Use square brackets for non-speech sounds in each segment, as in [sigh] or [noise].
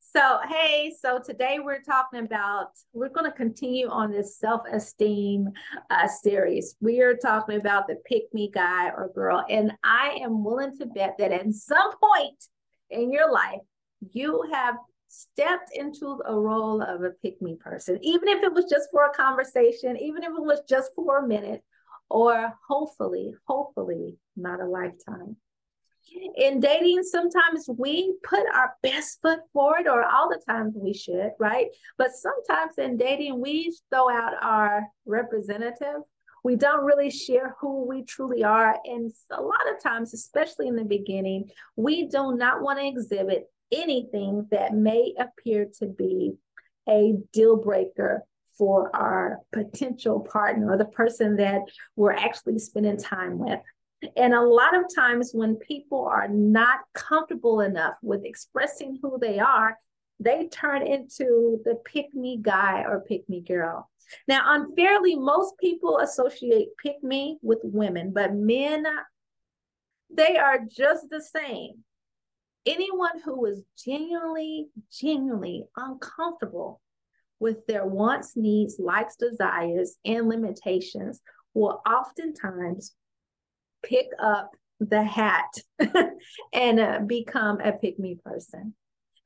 So hey, so today we're talking about we're going to continue on this self-esteem uh, series. We are talking about the pick me guy or girl, and I am willing to bet that at some point in your life you have stepped into a role of a pick me person, even if it was just for a conversation, even if it was just for a minute, or hopefully, hopefully not a lifetime in dating, sometimes we put our best foot forward, or all the times we should, right? But sometimes in dating, we throw out our representative. We don't really share who we truly are. And a lot of times, especially in the beginning, we do not want to exhibit anything that may appear to be a deal breaker for our potential partner or the person that we're actually spending time with. And a lot of times, when people are not comfortable enough with expressing who they are, they turn into the pick me guy or pick me girl. Now, unfairly, most people associate pick me with women, but men, they are just the same. Anyone who is genuinely, genuinely uncomfortable with their wants, needs, likes, desires, and limitations will oftentimes pick up the hat [laughs] and uh, become a pick me person.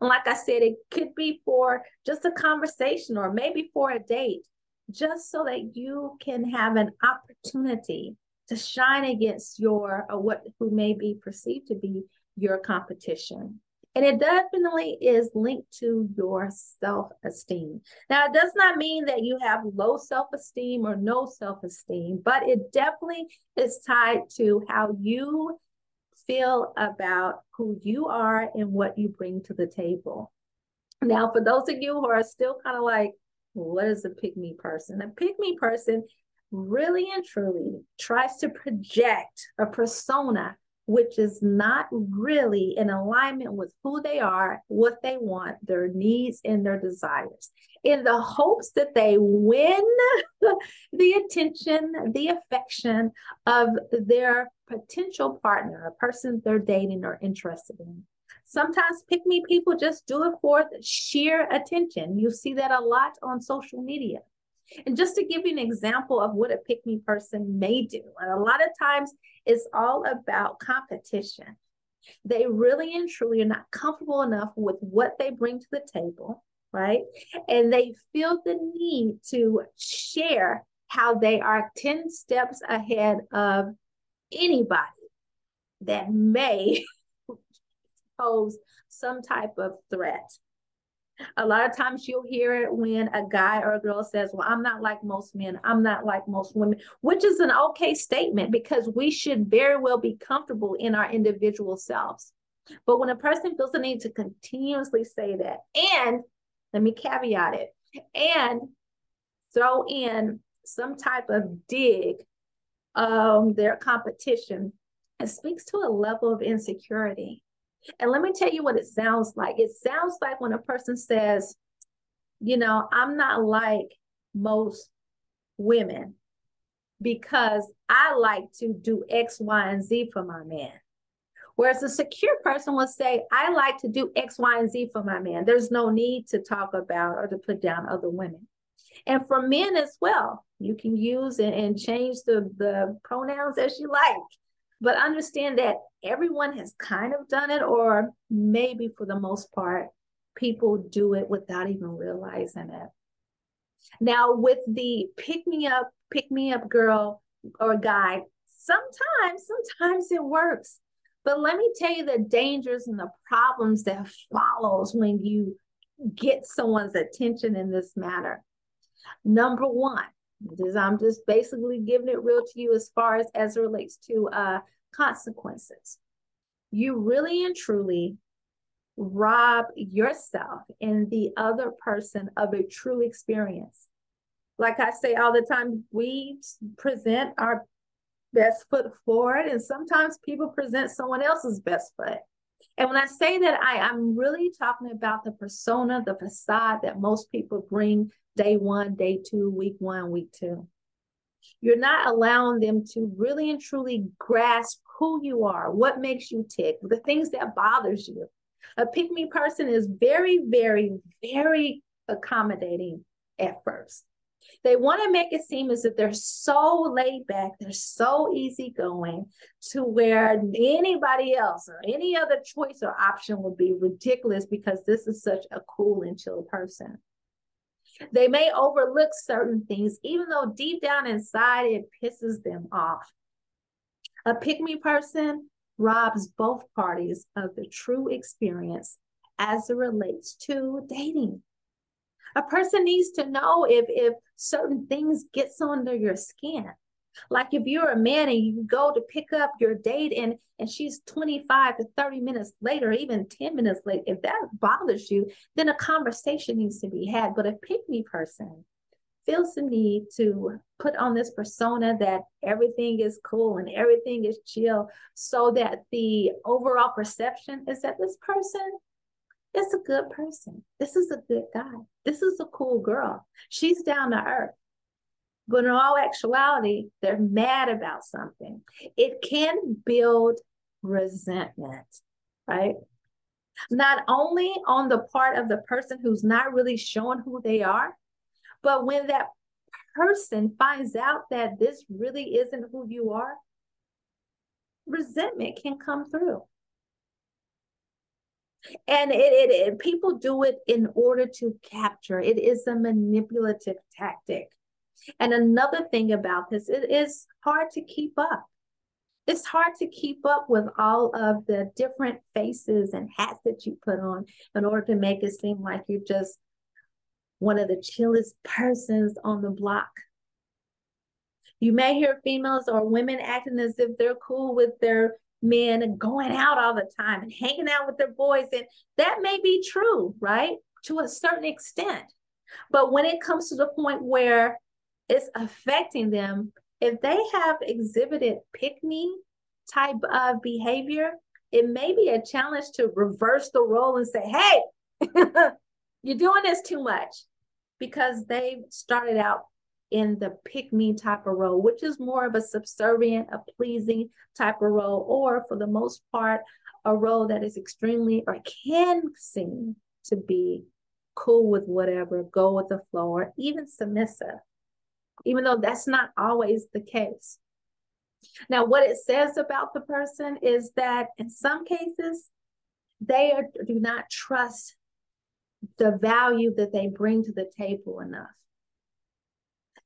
And like I said, it could be for just a conversation or maybe for a date, just so that you can have an opportunity to shine against your or what who may be perceived to be your competition. And it definitely is linked to your self esteem. Now, it does not mean that you have low self esteem or no self esteem, but it definitely is tied to how you feel about who you are and what you bring to the table. Now, for those of you who are still kind of like, what is a pick me person? A pick me person really and truly tries to project a persona which is not really in alignment with who they are, what they want, their needs, and their desires, in the hopes that they win [laughs] the attention, the affection of their potential partner, a person they're dating or interested in. Sometimes pick me people just do it for sheer attention. You see that a lot on social media. And just to give you an example of what a pick me person may do, and a lot of times it's all about competition. They really and truly are not comfortable enough with what they bring to the table, right? And they feel the need to share how they are 10 steps ahead of anybody that may [laughs] pose some type of threat a lot of times you'll hear it when a guy or a girl says, Well, I'm not like most men, I'm not like most women, which is an okay statement because we should very well be comfortable in our individual selves. But when a person feels the need to continuously say that, and let me caveat it, and throw in some type of dig um their competition, it speaks to a level of insecurity and let me tell you what it sounds like. It sounds like when a person says, you know, I'm not like most women because I like to do X, Y, and Z for my man. Whereas a secure person will say, I like to do X, Y, and Z for my man. There's no need to talk about or to put down other women. And for men as well, you can use and, change the, the pronouns as you like. But understand that everyone has kind of done it, or maybe for the most part, people do it without even realizing it. Now, with the pick me up, pick me up girl or guy, sometimes, sometimes it works. But let me tell you the dangers and the problems that follows when you get someone's attention in this matter. Number one, is I'm just basically giving it real to you as far as as it relates to uh, consequences. You really and truly rob yourself and the other person of a true experience. Like I say all the time, we present our best foot forward, and sometimes people present someone else's best foot. And when I say that, I, I'm really talking about the persona, the facade that most people bring day one, day two, week one, week two. You're not allowing them to really and truly grasp who you are, what makes you tick, the things that bothers you. A pick me person is very, very, very accommodating at first. They want to make it seem as if they're so laid back, they're so easygoing to where anybody else or any other choice or option would be ridiculous because this is such a cool and chill person. They may overlook certain things, even though deep down inside it pisses them off. A pick me person robs both parties of the true experience as it relates to dating. A person needs to know if if certain things gets under your skin. Like if you're a man and you go to pick up your date and and she's 25 to 30 minutes later, or even 10 minutes late, if that bothers you, then a conversation needs to be had. But a pick me person feels the need to put on this persona that everything is cool and everything is chill so that the overall perception is that this person is a good person. This is a good guy. This is a cool girl. She's down to earth. But in all actuality, they're mad about something. It can build resentment, right? Not only on the part of the person who's not really showing who they are, but when that person finds out that this really isn't who you are, resentment can come through. And it, it, it, people do it in order to capture. It is a manipulative tactic. And another thing about this, it is hard to keep up. It's hard to keep up with all of the different faces and hats that you put on in order to make it seem like you're just one of the chillest persons on the block. You may hear females or women acting as if they're cool with their men going out all the time and hanging out with their boys. And that may be true, right? To a certain extent. But when it comes to the point where it's affecting them, if they have exhibited pick me type of behavior, it may be a challenge to reverse the role and say, hey, [laughs] you're doing this too much because they started out in the pick me type of role, which is more of a subservient, a pleasing type of role, or for the most part, a role that is extremely or can seem to be cool with whatever, go with the flow, or even submissive, even though that's not always the case. Now, what it says about the person is that in some cases, they are, do not trust the value that they bring to the table enough.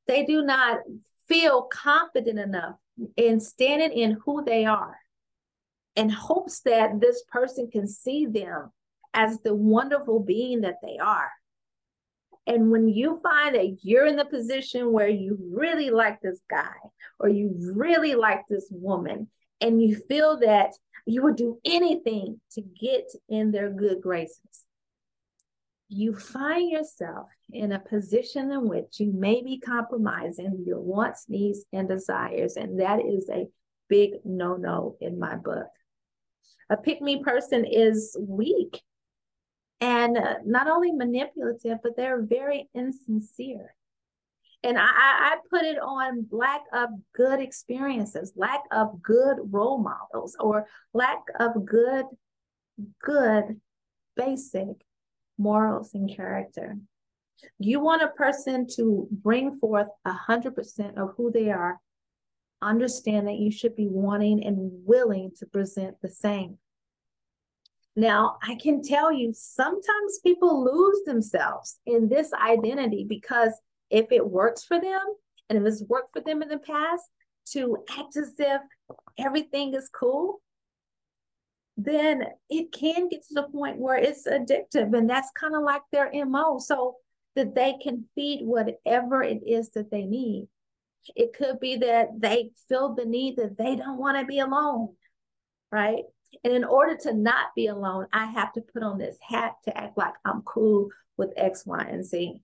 They do not feel confident enough in standing in who they are and hopes that this person can see them as the wonderful being that they are. And when you find that you're in the position where you really like this guy or you really like this woman, and you feel that you would do anything to get in their good graces, you find yourself in a position in which you may be compromising your wants, needs, and desires. And that is a big no no in my book. A pick me person is weak and uh, not only manipulative, but they're very insincere. And I, I put it on lack of good experiences, lack of good role models, or lack of good, good, basic morals and character. You want a person to bring forth a hundred percent of who they are. Understand that you should be wanting and willing to present the same. Now, I can tell you sometimes people lose themselves in this identity because if it works for them and if it's worked for them in the past to act as if everything is cool, then it can get to the point where it's addictive and that's kind of like their MO. So that they can feed whatever it is that they need. It could be that they feel the need that they don't want to be alone, right? And in order to not be alone, I have to put on this hat to act like I'm cool with X, Y, and Z.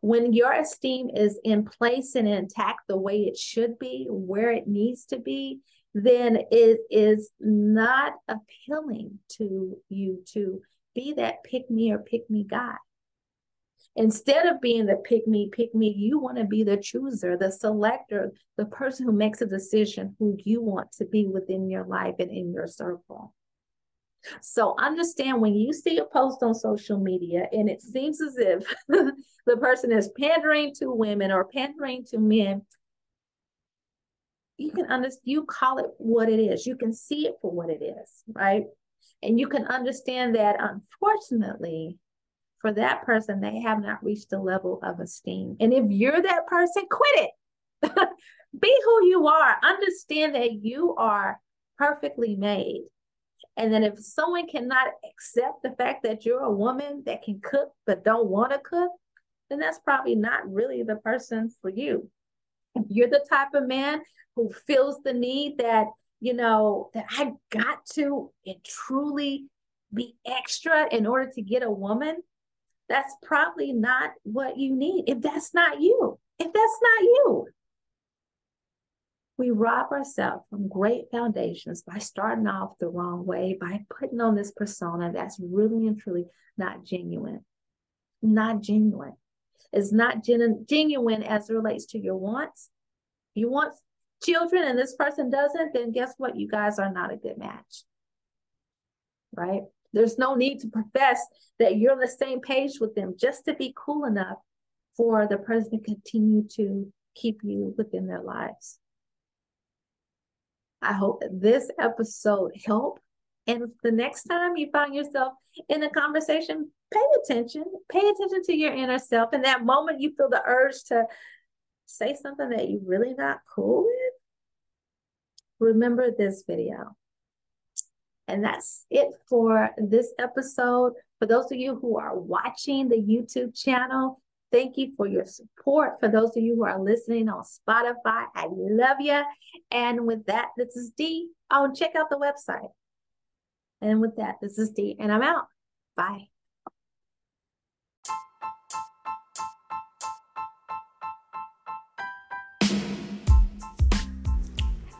When your esteem is in place and intact the way it should be, where it needs to be, then it is not appealing to you to be that pick me or pick me guy. Instead of being the pick me, pick me, you want to be the chooser, the selector, the person who makes a decision who you want to be within your life and in your circle. So understand when you see a post on social media and it seems as if [laughs] the person is pandering to women or pandering to men, you can understand, you call it what it is. You can see it for what it is, right? And you can understand that unfortunately, for that person, they have not reached the level of esteem. And if you're that person, quit it. [laughs] Be who you are. Understand that you are perfectly made. And then if someone cannot accept the fact that you're a woman that can cook but don't want to cook, then that's probably not really the person for you. If you're the type of man who feels the need that, you know, that I got to and truly be extra in order to get a woman, that's probably not what you need. If that's not you, if that's not you, we rob ourselves from great foundations by starting off the wrong way, by putting on this persona that's really and truly not genuine. Not genuine. It's not genu- genuine as it relates to your wants. You want children and this person doesn't, then guess what? You guys are not a good match. Right? There's no need to profess that you're on the same page with them just to be cool enough for the person to continue to keep you within their lives. I hope this episode helped. And the next time you find yourself in a conversation, pay attention. Pay attention to your inner self. In that moment you feel the urge to say something that you're really not cool with, remember this video. And that's it for this episode. For those of you who are watching the YouTube channel, thank you for your support. For those of you who are listening on Spotify, I love you. And with that, this is Dee. Oh, check out the website. And with that, this is Dee, and I'm out. Bye.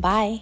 Bye.